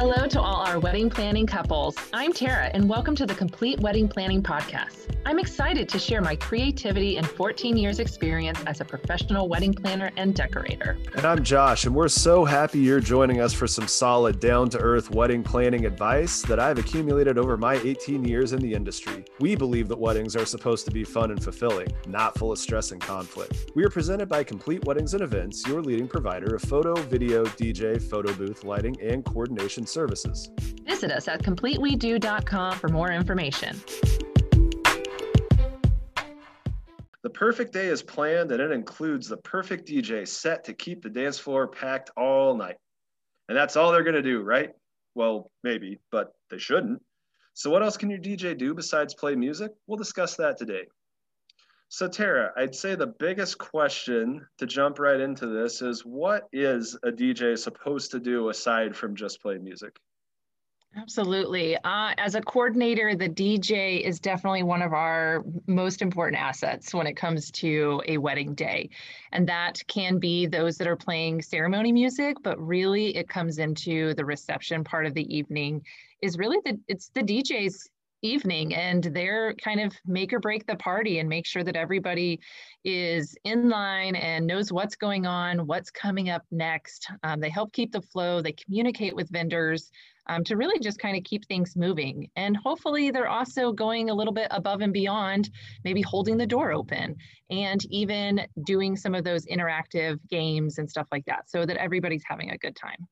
Hello to all our wedding planning couples. I'm Tara, and welcome to the Complete Wedding Planning Podcast. I'm excited to share my creativity and 14 years' experience as a professional wedding planner and decorator. And I'm Josh, and we're so happy you're joining us for some solid, down to earth wedding planning advice that I've accumulated over my 18 years in the industry. We believe that weddings are supposed to be fun and fulfilling, not full of stress and conflict. We are presented by Complete Weddings and Events, your leading provider of photo, video, DJ, photo booth, lighting, and coordination services. Visit us at completewedo.com for more information. The perfect day is planned and it includes the perfect DJ set to keep the dance floor packed all night. And that's all they're going to do, right? Well, maybe, but they shouldn't. So, what else can your DJ do besides play music? We'll discuss that today. So, Tara, I'd say the biggest question to jump right into this is what is a DJ supposed to do aside from just play music? Absolutely. Uh, as a coordinator, the DJ is definitely one of our most important assets when it comes to a wedding day. And that can be those that are playing ceremony music, but really it comes into the reception part of the evening is really the it's the DJ's evening and they're kind of make or break the party and make sure that everybody is in line and knows what's going on, what's coming up next. Um, they help keep the flow, they communicate with vendors um, to really just kind of keep things moving. And hopefully, they're also going a little bit above and beyond, maybe holding the door open and even doing some of those interactive games and stuff like that so that everybody's having a good time.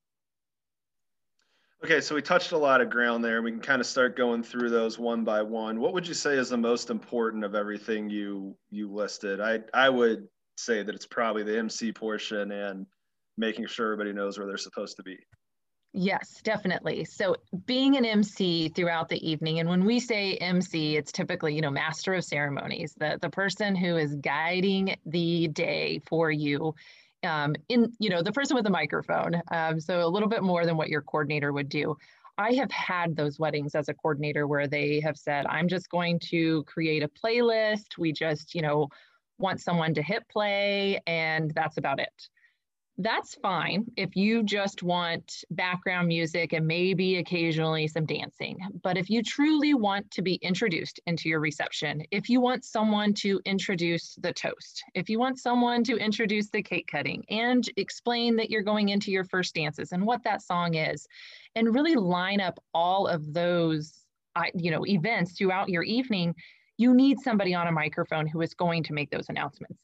Okay, so we touched a lot of ground there. We can kind of start going through those one by one. What would you say is the most important of everything you you listed? I I would say that it's probably the MC portion and making sure everybody knows where they're supposed to be. Yes, definitely. So being an MC throughout the evening, and when we say MC, it's typically, you know, master of ceremonies, the, the person who is guiding the day for you um, in you know the person with the microphone um, so a little bit more than what your coordinator would do. I have had those weddings as a coordinator where they have said i'm just going to create a playlist. We just you know want someone to hit play and that's about it that's fine if you just want background music and maybe occasionally some dancing. But if you truly want to be introduced into your reception, if you want someone to introduce the toast, if you want someone to introduce the cake cutting and explain that you're going into your first dances and what that song is, and really line up all of those you know events throughout your evening, you need somebody on a microphone who is going to make those announcements.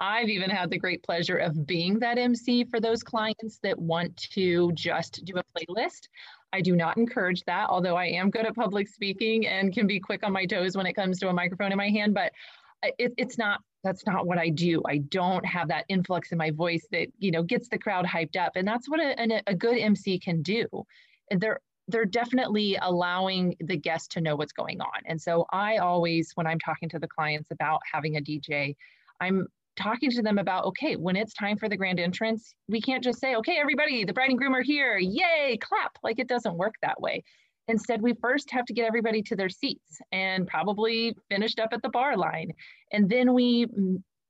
I've even had the great pleasure of being that MC for those clients that want to just do a playlist. I do not encourage that, although I am good at public speaking and can be quick on my toes when it comes to a microphone in my hand. But it, it's not that's not what I do. I don't have that influx in my voice that you know gets the crowd hyped up, and that's what a, a good MC can do. And they're they're definitely allowing the guest to know what's going on. And so I always, when I'm talking to the clients about having a DJ, I'm talking to them about okay when it's time for the grand entrance we can't just say okay everybody the bride and groom are here. Yay clap. Like it doesn't work that way. Instead we first have to get everybody to their seats and probably finished up at the bar line. And then we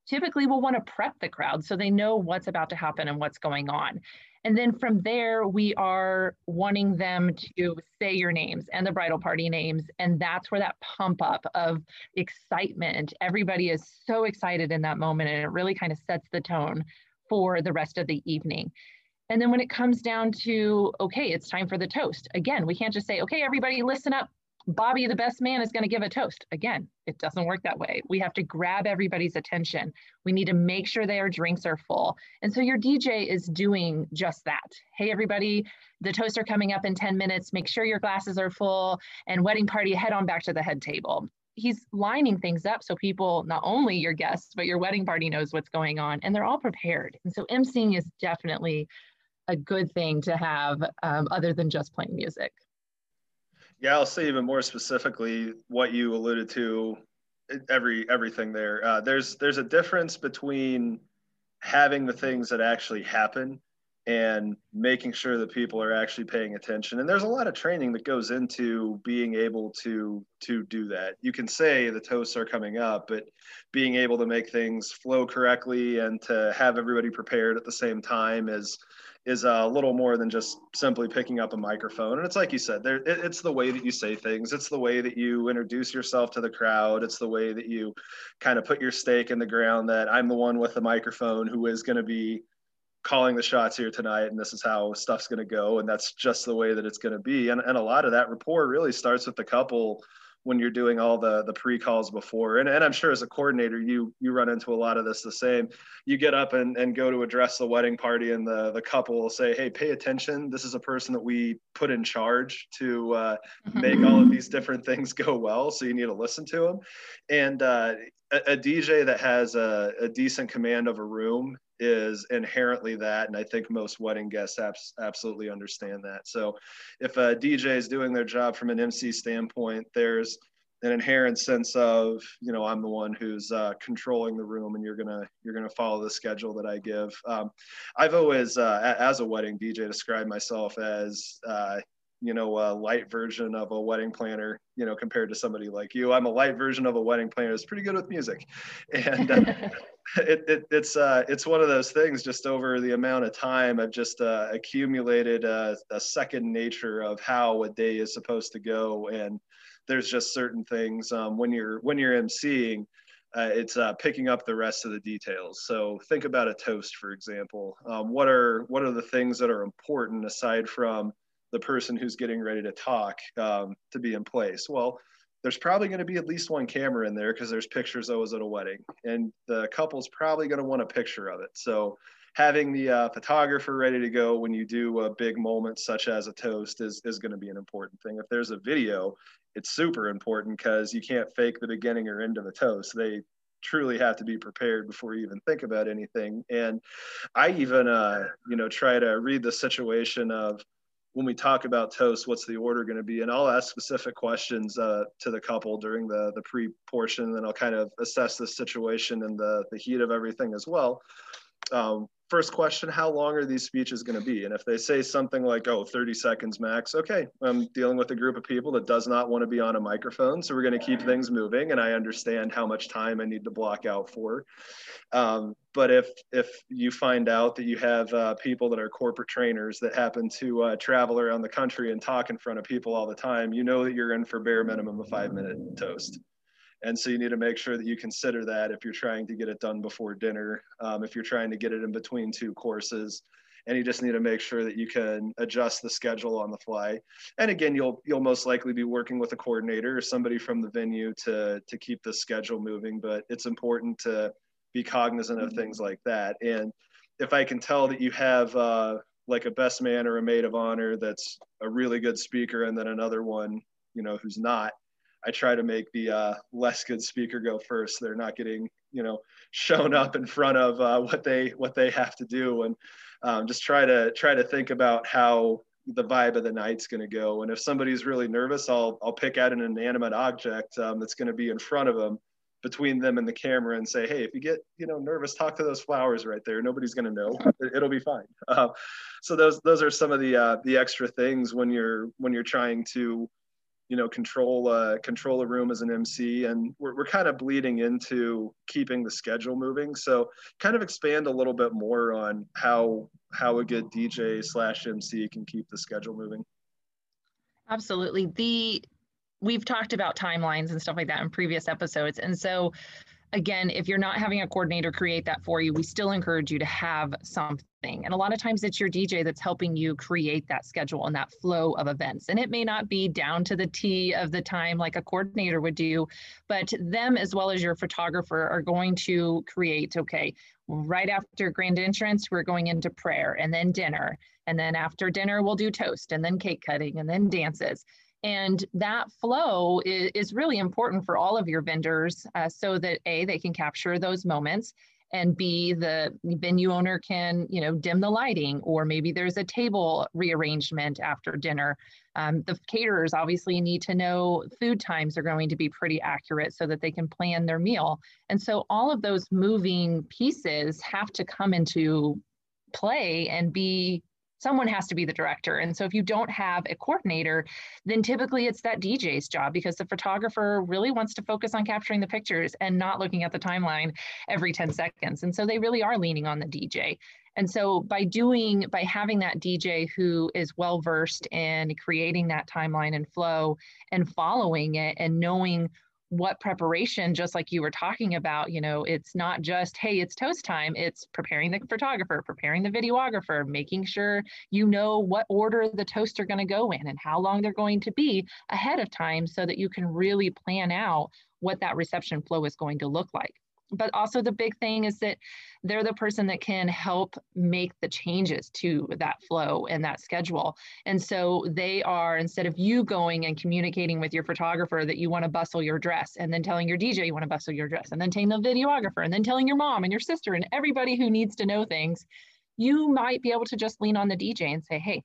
typically will want to prep the crowd so they know what's about to happen and what's going on and then from there, we are wanting them to say your names and the bridal party names. And that's where that pump up of excitement, everybody is so excited in that moment. And it really kind of sets the tone for the rest of the evening. And then when it comes down to, okay, it's time for the toast. Again, we can't just say, okay, everybody listen up. Bobby, the best man, is going to give a toast. Again, it doesn't work that way. We have to grab everybody's attention. We need to make sure their drinks are full. And so your DJ is doing just that. Hey, everybody, the toasts are coming up in 10 minutes. Make sure your glasses are full and wedding party, head on back to the head table. He's lining things up so people, not only your guests, but your wedding party knows what's going on and they're all prepared. And so emceeing is definitely a good thing to have um, other than just playing music. Yeah, I'll say even more specifically what you alluded to. Every everything there. Uh, there's there's a difference between having the things that actually happen and making sure that people are actually paying attention and there's a lot of training that goes into being able to to do that you can say the toasts are coming up but being able to make things flow correctly and to have everybody prepared at the same time is is a little more than just simply picking up a microphone. And it's like you said there it, it's the way that you say things. It's the way that you introduce yourself to the crowd. It's the way that you kind of put your stake in the ground that i'm the one with the microphone who is going to be calling the shots here tonight and this is how stuff's going to go and that's just the way that it's going to be. And, and a lot of that rapport really starts with the couple when you're doing all the the pre-calls before. And, and i'm sure as a coordinator you you run into a lot of this the same. You get up and, and go to address the wedding party and the the couple will say hey pay attention. This is a person that we put in charge to uh, mm-hmm. make all of these different things go well so you need to listen to them and uh, a, a, dj that has a, a decent command of a room is inherently that and i think most wedding guests abs- absolutely understand that. So if a dj is doing their job from an mc standpoint there's an inherent sense of you know i'm the one who's uh, controlling the room and you're gonna you're gonna follow the schedule that i give. Um, i've always uh, as a wedding dj described myself as uh, you know a light version of a wedding planner you know compared to somebody like you. I'm a light version of a wedding planner that's pretty good with music. And uh, it, it, it's uh, it's one of those things just over the amount of time i've just uh, accumulated a, a second nature of how a day is supposed to go and there's just certain things um, when you're when you're emceeing uh, it's uh, picking up the rest of the details. So think about a toast, for example. Um, what are what are the things that are important aside from the person who's getting ready to talk um, to be in place? Well, there's probably going to be at least one camera in there because there's pictures always at a wedding, and the couple's probably going to want a picture of it. So having the uh, photographer ready to go when you do a big moment such as a toast is, is going to be an important thing. If there's a video, it's super important because you can't fake the beginning or end of a toast. They truly have to be prepared before you even think about anything. And I even, uh, you know, try to read the situation of when we talk about toast, what's the order going to be? And I'll ask specific questions uh, to the couple during the the pre portion, and then I'll kind of assess the situation and the the heat of everything as well. Um, first question how long are these speeches going to be? And if they say something like oh 30 seconds max okay i'm dealing with a group of people that does not want to be on a microphone so we're going to keep things moving and i understand how much time i need to block out for. Um, but if if you find out that you have uh, people that are corporate trainers that happen to uh, travel around the country and talk in front of people all the time you know that you're in for bare minimum a five minute toast and so you need to make sure that you consider that if you're trying to get it done before dinner, um, if you're trying to get it in between two courses, and you just need to make sure that you can adjust the schedule on the fly. And again, you'll you'll most likely be working with a coordinator or somebody from the venue to to keep the schedule moving. But it's important to be cognizant of things like that. And if I can tell that you have uh, like a best man or a maid of honor that's a really good speaker, and then another one, you know, who's not, I try to make the uh, less good speaker go first. They're not getting you know shown up in front of uh, what they what they have to do, and um, just try to try to think about how the vibe of the night's going to go. And if somebody's really nervous, I'll I'll pick out an inanimate object um, that's going to be in front of them between them and the camera and say, hey, if you get you know nervous, talk to those flowers right there. Nobody's going to know. It, will be fine. Uh, so those those are some of the uh, the extra things when you're when you're trying to you know control uh, control a room as an MC, and we're we're kind of bleeding into keeping the schedule moving. So kind of expand a little bit more on how how a good DJ slash MC can keep the schedule moving. Absolutely. The we've talked about timelines and stuff like that in previous episodes, and so again, if you're not having a coordinator create that for you, we still encourage you to have something. And a lot of times it's your DJ that's helping you create that schedule and that flow of events. And it may not be down to the T of the time like a coordinator would do, but them as well as your photographer are going to create, okay, right after grand entrance, we're going into prayer and then dinner. And then after dinner, we'll do toast and then cake cutting and then dances. And that flow is, is really important for all of your vendors uh, so that A, they can capture those moments and B, the venue owner can, you know, dim the lighting or maybe there's a table rearrangement after dinner. Um, the caterers obviously need to know food times are going to be pretty accurate so that they can plan their meal. And so all of those moving pieces have to come into play and be someone has to be the director. And so if you don't have a coordinator, then typically it's that DJ's job because the photographer really wants to focus on capturing the pictures and not looking at the timeline every 10 seconds. And so they really are leaning on the DJ. And so by doing, by having that DJ who is well versed in creating that timeline and flow and following it and knowing what preparation just like you were talking about you know it's not just hey it's toast time it's preparing the photographer preparing the videographer making sure you know what order the toasts are going to go in and how long they're going to be ahead of time so that you can really plan out what that reception flow is going to look like but also the big thing is that they're the person that can help make the changes to that flow and that schedule. And so they are instead of you going and communicating with your photographer that you want to bustle your dress and then telling your dj you want to bustle your dress and then telling the videographer and then telling your mom and your sister and everybody who needs to know things you might be able to just lean on the dj and say hey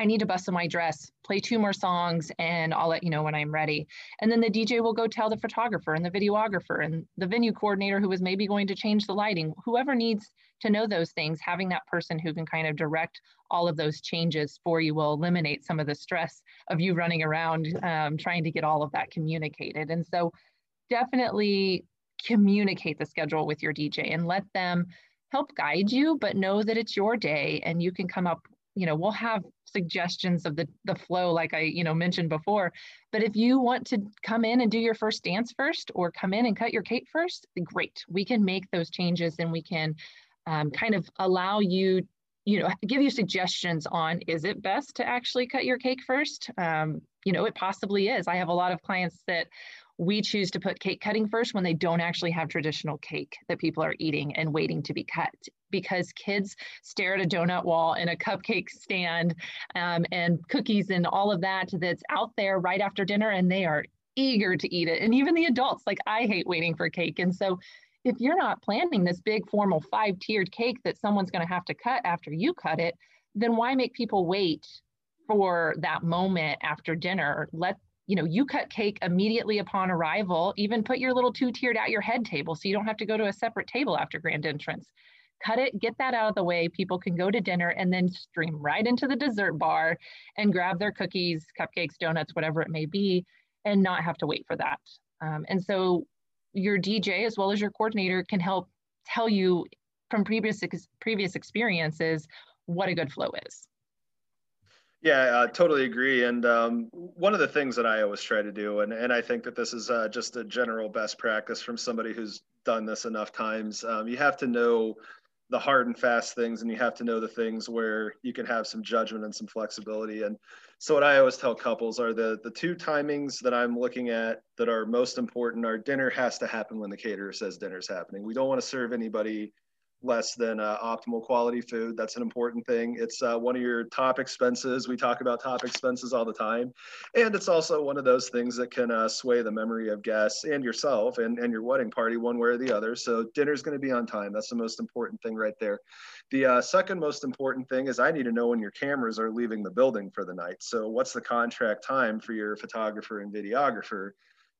I need to bustle my dress, play two more songs, and I'll let you know when I'm ready. And then the DJ will go tell the photographer and the videographer and the venue coordinator who is maybe going to change the lighting, whoever needs to know those things, having that person who can kind of direct all of those changes for you will eliminate some of the stress of you running around um, trying to get all of that communicated. And so definitely communicate the schedule with your DJ and let them help guide you, but know that it's your day and you can come up you know we'll have suggestions of the the flow like i you know mentioned before. But if you want to come in and do your first dance first or come in and cut your cake first great. We can make those changes and we can um, kind of allow you you know give you suggestions on is it best to actually cut your cake first? Um, you know it possibly is. I have a lot of clients that we choose to put cake cutting first when they don't actually have traditional cake that people are eating and waiting to be cut because kids stare at a donut wall and a cupcake stand um, and cookies and all of that that's out there right after dinner and they are eager to eat it. And even the adults like i hate waiting for cake. And so if you're not planning this big formal five tiered cake that someone's going to have to cut after you cut it then why make people wait for that moment after dinner? Let you know, you cut cake immediately upon arrival, even put your little two tiered at your head table so you don't have to go to a separate table after grand entrance. Cut it, get that out of the way. People can go to dinner and then stream right into the dessert bar and grab their cookies, cupcakes, donuts, whatever it may be, and not have to wait for that. Um, and so your DJ as well as your coordinator can help tell you from previous ex- previous experiences what a good flow is. Yeah, I totally agree. And um, one of the things that I always try to do, and, and I think that this is uh, just a general best practice from somebody who's done this enough times, um, you have to know the hard and fast things, and you have to know the things where you can have some judgment and some flexibility. And so, what I always tell couples are the the two timings that I'm looking at that are most important Our dinner has to happen when the caterer says dinner's happening. We don't want to serve anybody less than uh, optimal quality food. That's an important thing. It's uh, one of your top expenses. We talk about top expenses all the time. And it's also one of those things that can uh, sway the memory of guests and yourself and, and your wedding party one way or the other. So dinner's going to be on time. That's the most important thing right there. The uh, second most important thing is I need to know when your cameras are leaving the building for the night. So what's the contract time for your photographer and videographer?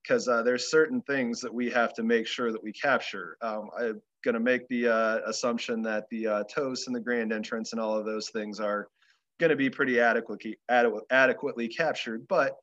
because uh, there's certain things that we have to make sure that we capture. Um, I'm going to make the uh, assumption that the uh, toast and the grand entrance and all of those things are going to be pretty adequately adequately captured, but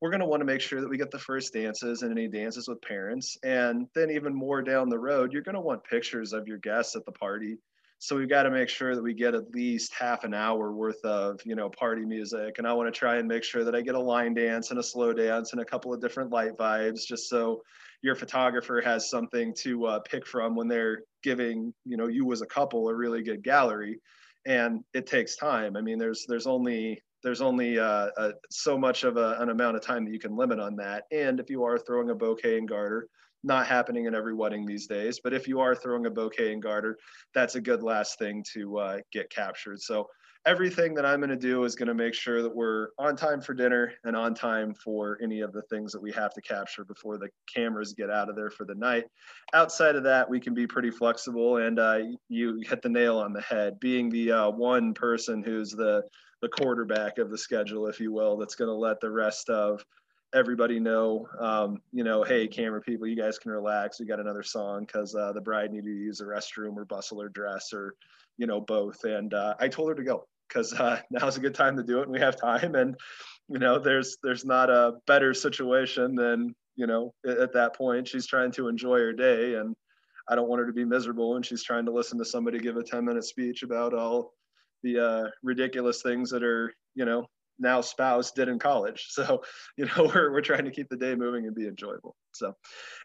we're going to want to make sure that we get the first dances and any dances with parents. And then even more down the road, you're going to want pictures of your guests at the party so we've got to make sure that we get at least half an hour worth of, you know, party music. And I want to try and make sure that I get a line dance and a slow dance and a couple of different light vibes, just so your photographer has something to uh, pick from when they're giving, you know, you as a couple a really good gallery. And it takes time. I mean, there's there's only there's only uh, uh, so much of a, an amount of time that you can limit on that. And if you are throwing a bouquet and garter, not happening in every wedding these days. But if you are throwing a bouquet and garter, that's a good last thing to uh, get captured. So everything that I'm going to do is going to make sure that we're on time for dinner and on time for any of the things that we have to capture before the cameras get out of there for the night. Outside of that, we can be pretty flexible, and uh, you hit the nail on the head. Being the uh, one person who's the the quarterback of the schedule, if you will, that's going to let the rest of everybody know, um, you know, hey, camera people, you guys can relax. We got another song because uh, the bride needed to use the restroom or bustle or dress or you know, both. And uh, I told her to go because uh, now's a good time to do it, and we have time. And you know, there's there's not a better situation than you know at that point she's trying to enjoy her day, and I don't want her to be miserable when she's trying to listen to somebody give a 10 minute speech about all the uh, ridiculous things that are you know now spouse did in college. So, you know, we're, we're trying to keep the day moving and be enjoyable. So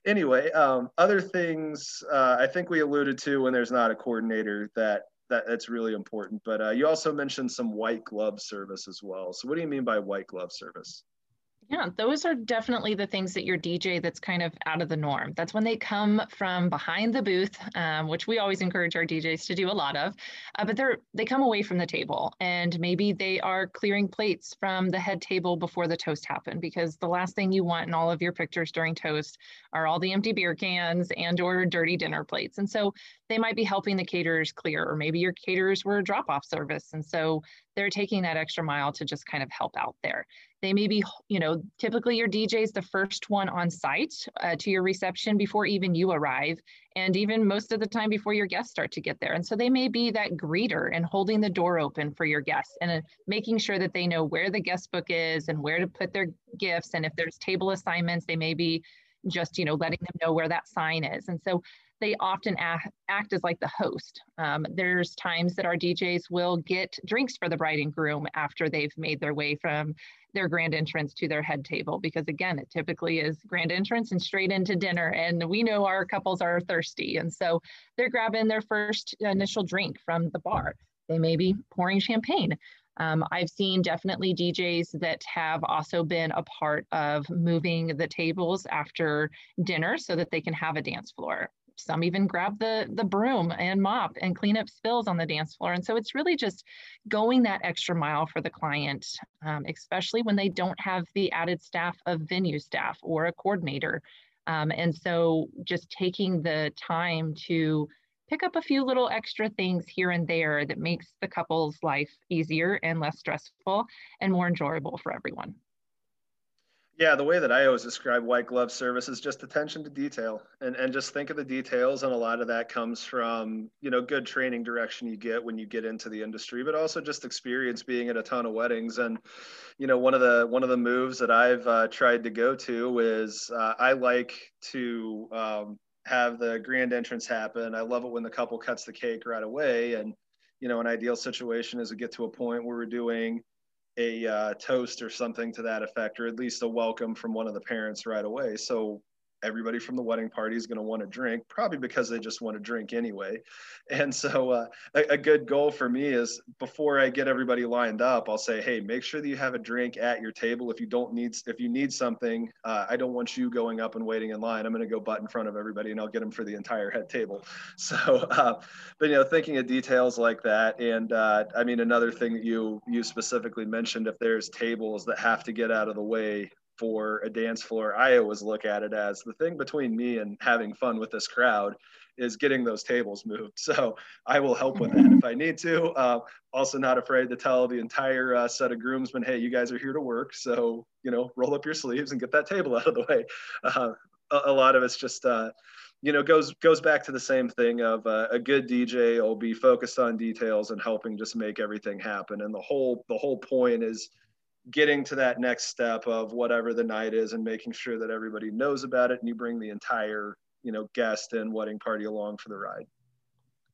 anyway, um, other things uh, I think we alluded to when there's not a coordinator that, that that's really important, but uh, you also mentioned some white glove service as well. So what do you mean by white glove service? Yeah, those are definitely the things that your DJ that's kind of out of the norm. That's when they come from behind the booth, um, which we always encourage our DJs to do a lot of. Uh, but they're they come away from the table, and maybe they are clearing plates from the head table before the toast happened. Because the last thing you want in all of your pictures during toast are all the empty beer cans and or dirty dinner plates. And so they might be helping the caterers clear, or maybe your caterers were a drop off service, and so they're taking that extra mile to just kind of help out there. They may be, you know, typically your DJ is the first one on site uh, to your reception before even you arrive, and even most of the time before your guests start to get there. And so they may be that greeter and holding the door open for your guests and uh, making sure that they know where the guest book is and where to put their gifts. And if there's table assignments, they may be just, you know, letting them know where that sign is. And so they often act, as like the host. Um, there's times that our DJs will get drinks for the bride and groom after they've made their way from their grand entrance to their head table, because again, it typically is grand entrance and straight into dinner. And we know our couples are thirsty. And so they're grabbing their first initial drink from the bar. They may be pouring champagne. Um, I've seen definitely DJs that have also been a part of moving the tables after dinner so that they can have a dance floor some even grab the the broom and mop and clean up spills on the dance floor. And so it's really just going that extra mile for the client um, especially when they don't have the added staff of venue staff or a coordinator. Um, and so just taking the time to pick up a few little extra things here and there that makes the couple's life easier and less stressful and more enjoyable for everyone yeah, the way that I always describe white glove service is just attention to detail and, and just think of the details. And a lot of that comes from, you know, good training direction you get when you get into the industry, but also just experience being at a ton of weddings. And, you know, one of the, one of the moves that I've uh, tried to go to is uh, I like to um, have the grand entrance happen. I love it when the couple cuts the cake right away. And, you know, an ideal situation is to get to a point where we're doing a uh, toast or something to that effect, or at least a welcome from one of the parents right away. So everybody from the wedding party is going to want to drink, probably because they just want to drink anyway. And so, uh, a, a, good goal for me is before I get everybody lined up, I'll say, "Hey, make sure that you have a drink at your table. If you don't need, if you need something, uh, I don't want you going up and waiting in line. I'm going to go butt in front of everybody, and I'll get them for the entire head table." So, uh, but you know, thinking of details like that, and uh, I mean, another thing that you you specifically mentioned, if there's tables that have to get out of the way for a dance floor, I always look at it as the thing between me and having fun with this crowd is getting those tables moved. So I will help with that if I need to. Uh, also, not afraid to tell the entire uh, set of groomsmen, hey, you guys are here to work. So, you know, roll up your sleeves and get that table out of the way. Uh, a, a, lot of it's just, uh, you know, goes goes back to the same thing of uh, a good DJ will be focused on details and helping just make everything happen. And the whole the whole point is getting to that next step of whatever the night is and making sure that everybody knows about it and you bring the entire you know guest and wedding party along for the ride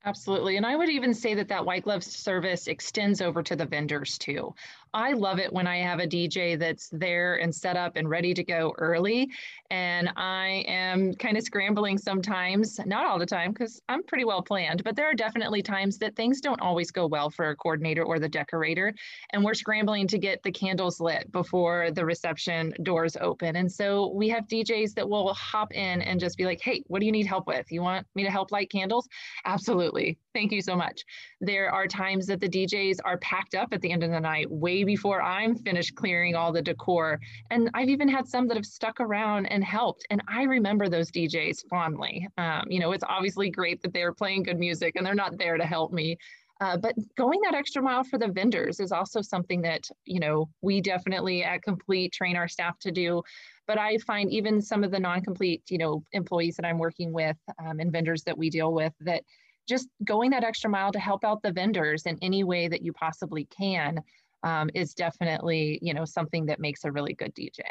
Absolutely. And I would even say that that white glove service extends over to the vendors too. I love it when I have a DJ that's there and set up and ready to go early. And I am kind of scrambling sometimes, not all the time, because I'm pretty well planned, but there are definitely times that things don't always go well for a coordinator or the decorator. And we're scrambling to get the candles lit before the reception doors open. And so we have DJs that will hop in and just be like, hey, what do you need help with? You want me to help light candles? Absolutely. Thank you so much. There are times that the DJs are packed up at the end of the night, way before I'm finished clearing all the decor. And I've even had some that have stuck around and helped. And I remember those DJs fondly. Um, you know, it's obviously great that they're playing good music and they're not there to help me. Uh, but going that extra mile for the vendors is also something that you know we definitely at complete train our staff to do but i find even some of the non-complete you know employees that i'm working with um, and vendors that we deal with that just going that extra mile to help out the vendors in any way that you possibly can um, is definitely you know something that makes a really good dj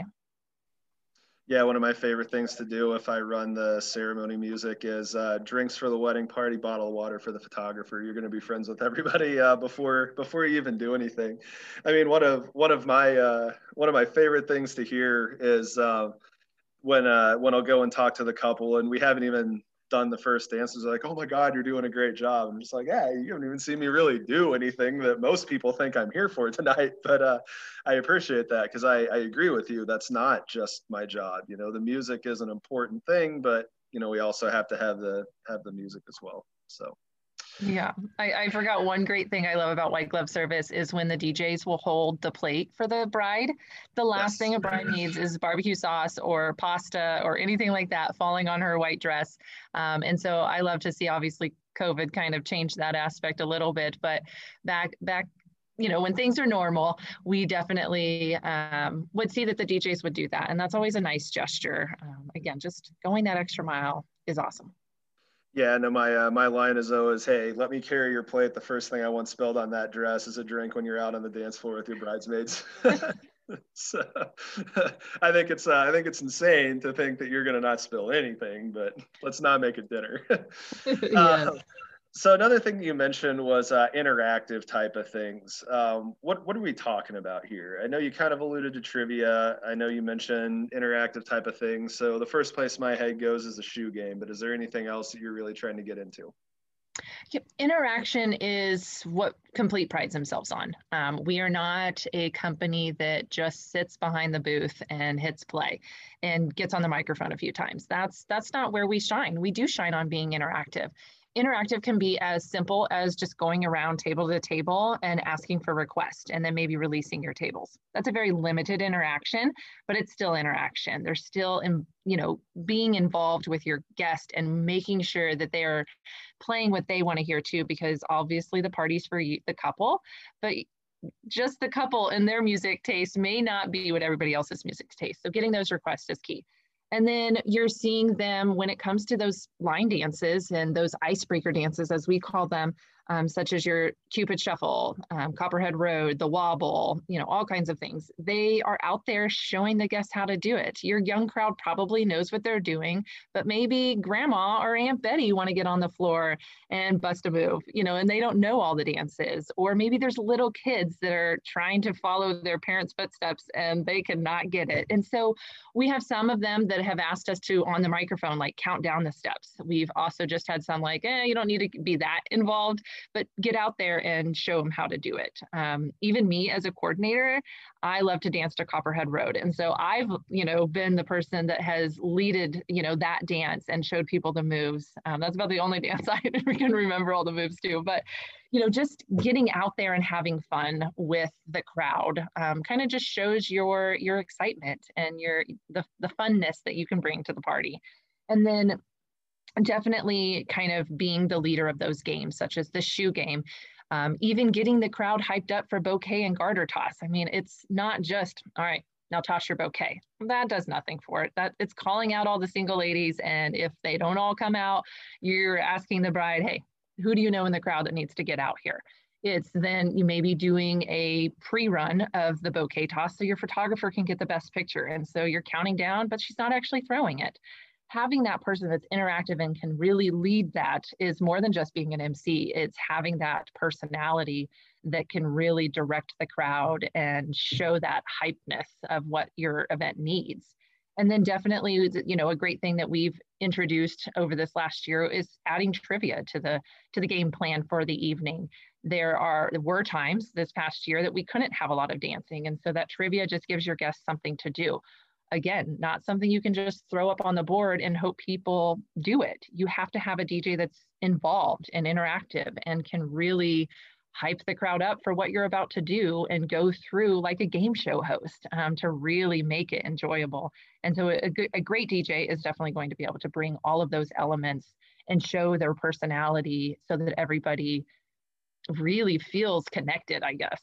yeah, one of my favorite things to do if I run the ceremony music is uh, drinks for the wedding party, bottle of water for the photographer. You're going to be friends with everybody uh, before before you even do anything. I mean, one of one of my uh, one of my favorite things to hear is uh, when uh, when I'll go and talk to the couple, and we haven't even done the first dances like, oh my God, you're doing a great job. I'm just like, yeah, you haven't even seen me really do anything that most people think I'm here for tonight. But uh, I appreciate that because I, I agree with you. That's not just my job. You know, the music is an important thing, but you know, we also have to have the have the music as well. So yeah, I, I forgot one great thing I love about white glove service is when the DJs will hold the plate for the bride. The last yes. thing a bride needs is barbecue sauce or pasta or anything like that falling on her white dress. Um, and so I love to see obviously COVID kind of change that aspect a little bit, but back back you know when things are normal we definitely um, would see that the djs would do that and that's always a nice gesture um, again just going that extra mile is awesome yeah, no, my uh, my line is always, "Hey, let me carry your plate." The first thing I want spilled on that dress is a drink when you're out on the dance floor with your bridesmaids. so I think it's uh, I think it's insane to think that you're going to not spill anything, but let's not make it dinner. yeah. uh, so another thing you mentioned was uh, interactive type of things. Um, what what are we talking about here? I know you kind of alluded to trivia. I know you mentioned interactive type of things. So the first place my head goes is a shoe game. But is there anything else that you're really trying to get into? Interaction is what Complete prides themselves on. Um, we are not a company that just sits behind the booth and hits play and gets on the microphone a few times. That's that's not where we shine. We do shine on being interactive interactive can be as simple as just going around table to table and asking for requests and then maybe releasing your tables. That's a very limited interaction, but it's still interaction. They're still in, you know, being involved with your guest and making sure that they're playing what they want to hear too, because obviously the party's for you, the couple, but just the couple and their music taste may not be what everybody else's music taste. So getting those requests is key. And then you're seeing them when it comes to those line dances and those icebreaker dances, as we call them, um, such as your Cupid Shuffle, um, Copperhead Road, the Wobble, you know, all kinds of things. They are out there showing the guests how to do it. Your young crowd probably knows what they're doing, but maybe Grandma or Aunt Betty want to get on the floor and bust a move, you know, and they don't know all the dances. Or maybe there's little kids that are trying to follow their parents' footsteps and they cannot get it. And so we have some of them that have asked us to on the microphone, like count down the steps. We've also just had some like, eh, you don't need to be that involved but get out there and show them how to do it. Um, even me as a coordinator, I love to dance to Copperhead Road. And so I've, you know, been the person that has leaded, you know, that dance and showed people the moves. Um, that's about the only dance I can remember all the moves to, But, you know, just getting out there and having fun with the crowd um, kind of just shows your your excitement and your the, the funness that you can bring to the party. And then definitely kind of being the leader of those games, such as the shoe game. Um, even getting the crowd hyped up for bouquet and garter toss. I mean, it's not just, all right, now toss your bouquet. That does nothing for it. That it's calling out all the single ladies. And if they don't all come out, you're asking the bride, hey, who do you know in the crowd that needs to get out here? It's then you may be doing a pre-run of the bouquet toss so your photographer can get the best picture. And so you're counting down, but she's not actually throwing it having that person that's interactive and can really lead that is more than just being an MC. It's having that personality that can really direct the crowd and show that hypeness of what your event needs. And then definitely, you know, a great thing that we've introduced over this last year is adding trivia to the to the game plan for the evening. There are there were times this past year that we couldn't have a lot of dancing, and so that trivia just gives your guests something to do again, not something you can just throw up on the board and hope people do it. You have to have a DJ that's involved and interactive and can really hype the crowd up for what you're about to do and go through like a game show host um, to really make it enjoyable. And so a, a great DJ is definitely going to be able to bring all of those elements and show their personality so that everybody really feels connected, I guess.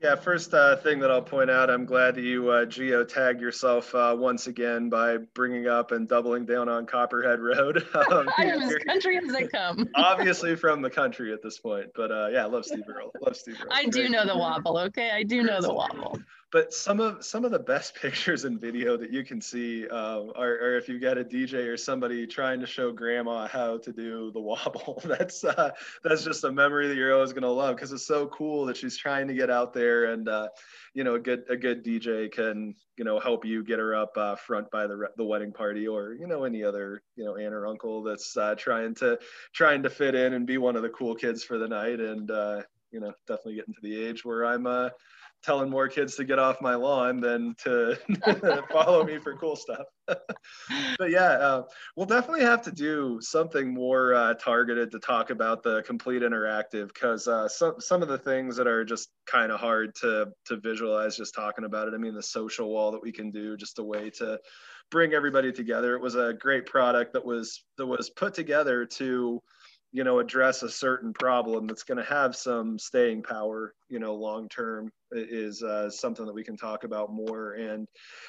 Yeah, first uh, thing that I'll point out, I'm glad that you uh, geo tagged yourself uh, once again by bringing up and doubling down on Copperhead Road. um, I'm as country as they come. obviously from the country at this point, but uh, yeah, love Steve Earle. Love Steve Earle. I do know the wobble. Okay, I do know the wobble but some of some of the best pictures and video that you can see um, are, are, if you've got a DJ or somebody trying to show grandma how to do the wobble. That's uh, that's just a memory that you're always gonna love because it's so cool that she's trying to get out there and uh, you know a good a good DJ can you know help you get her up uh, front by the the wedding party or you know any other you know aunt or uncle that's uh, trying to trying to fit in and be one of the cool kids for the night and uh, you know definitely getting to the age where I'm uh, telling more kids to get off my lawn than to follow me for cool stuff. but yeah, uh, we'll definitely have to do something more uh, targeted to talk about the complete interactive because uh, some some of the things that are just kind of hard to to visualize just talking about it. I mean, the social wall that we can do, just a way to bring everybody together. It was a great product that was that was put together to you know address a certain problem that's going to have some staying power you know long term is uh, something that we can talk about more. And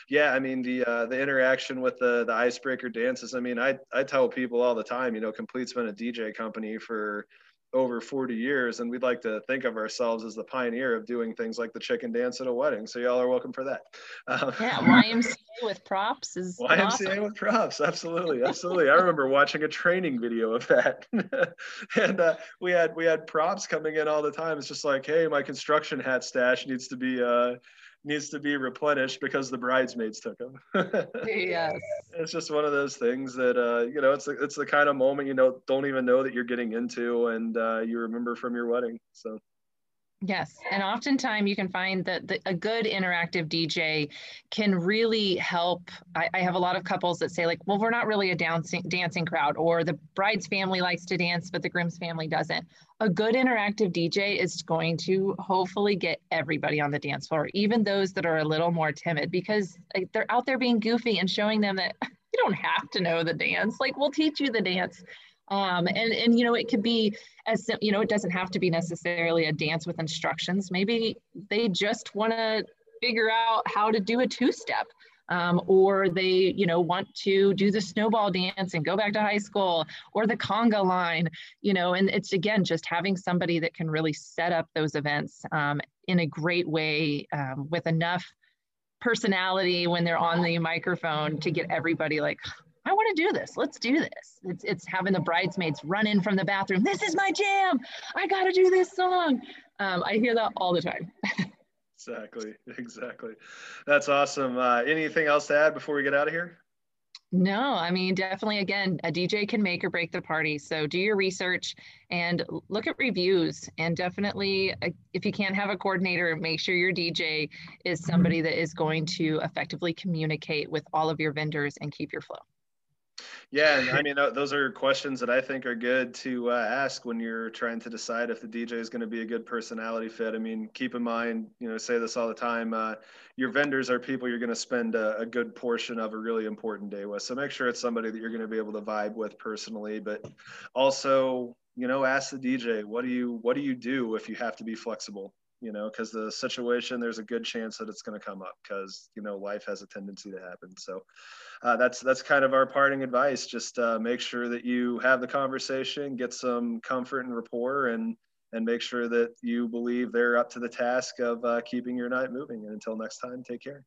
yeah i mean the uh, the interaction with the the icebreaker dances i mean i i tell people all the time you know complete's been a dj company for over 40 years and we'd like to think of ourselves as the pioneer of doing things like the chicken dance at a wedding. So y'all are welcome for that. Um, yeah ymca with props is ymca awesome. with props absolutely absolutely. I remember watching a training video of that. And uh, we had we had props coming in all the time. It's just like hey my construction hat stash needs to be uh needs to be replenished because the bridesmaids took them. yes. It's just one of those things that uh, you know, it's the, it's the kind of moment you know don't even know that you're getting into, and uh, you remember from your wedding. So. Yes, and oftentimes you can find that the, a good interactive DJ can really help. I, I, have a lot of couples that say like, "Well, we're not really a dancing dancing crowd," or the bride's family likes to dance, but the groom's family doesn't. A good interactive DJ is going to hopefully get everybody on the dance floor, even those that are a little more timid, because like, they're out there being goofy and showing them that you don't have to know the dance. Like, we'll teach you the dance um, and, and, you know, it could be as, you know, it doesn't have to be necessarily a dance with instructions. Maybe they just want to figure out how to do a two step. Um, or they, you know, want to do the snowball dance and go back to high school, or the conga line, you know, and it's again just having somebody that can really set up those events um, in a great way um, with enough personality when they're on the microphone to get everybody like, I want to do this. Let's do this. It's, it's having the bridesmaids run in from the bathroom. This is my jam. I got to do this song. Um, I hear that all the time. exactly. Exactly. That's awesome. Uh, anything else to add before we get out of here? No, I mean, definitely, again, a DJ can make or break the party. So do your research and look at reviews. And definitely, uh, if you can't have a coordinator, make sure your DJ is somebody that is going to effectively communicate with all of your vendors and keep your flow. Yeah, and I mean those are questions that I think are good to uh, ask when you're trying to decide if the DJ is going to be a good personality fit. I mean, keep in mind, you know, say this all the time. Uh, your vendors are people you're going to spend a, a, good portion of a really important day with. So make sure it's somebody that you're going to be able to vibe with personally, but also, you know, ask the DJ, what do you what do you do if you have to be flexible? You know, because the situation, there's a good chance that it's going to come up because, you know, life has a tendency to happen. So uh, that's, that's kind of our parting advice. Just uh, make sure that you have the conversation, get some comfort and rapport and, and make sure that you believe they're up to the task of uh, keeping your night moving. And until next time, take care.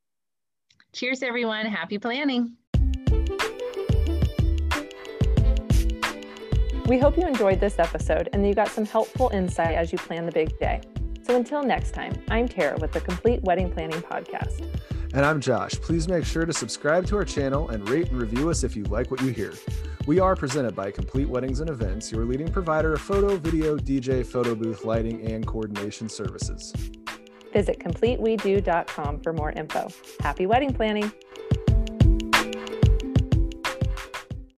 Cheers, everyone. Happy planning. We hope you enjoyed this episode and that you got some helpful insight as you plan the big day. So until next time, I'm Tara with the Complete Wedding Planning Podcast. And I'm Josh. Please make sure to subscribe to our channel and rate and review us if you like what you hear. We are presented by Complete Weddings and Events, your leading provider of photo, video, DJ, photo booth, lighting, and coordination services. Visit CompleteWeDo.com for more info. Happy wedding planning!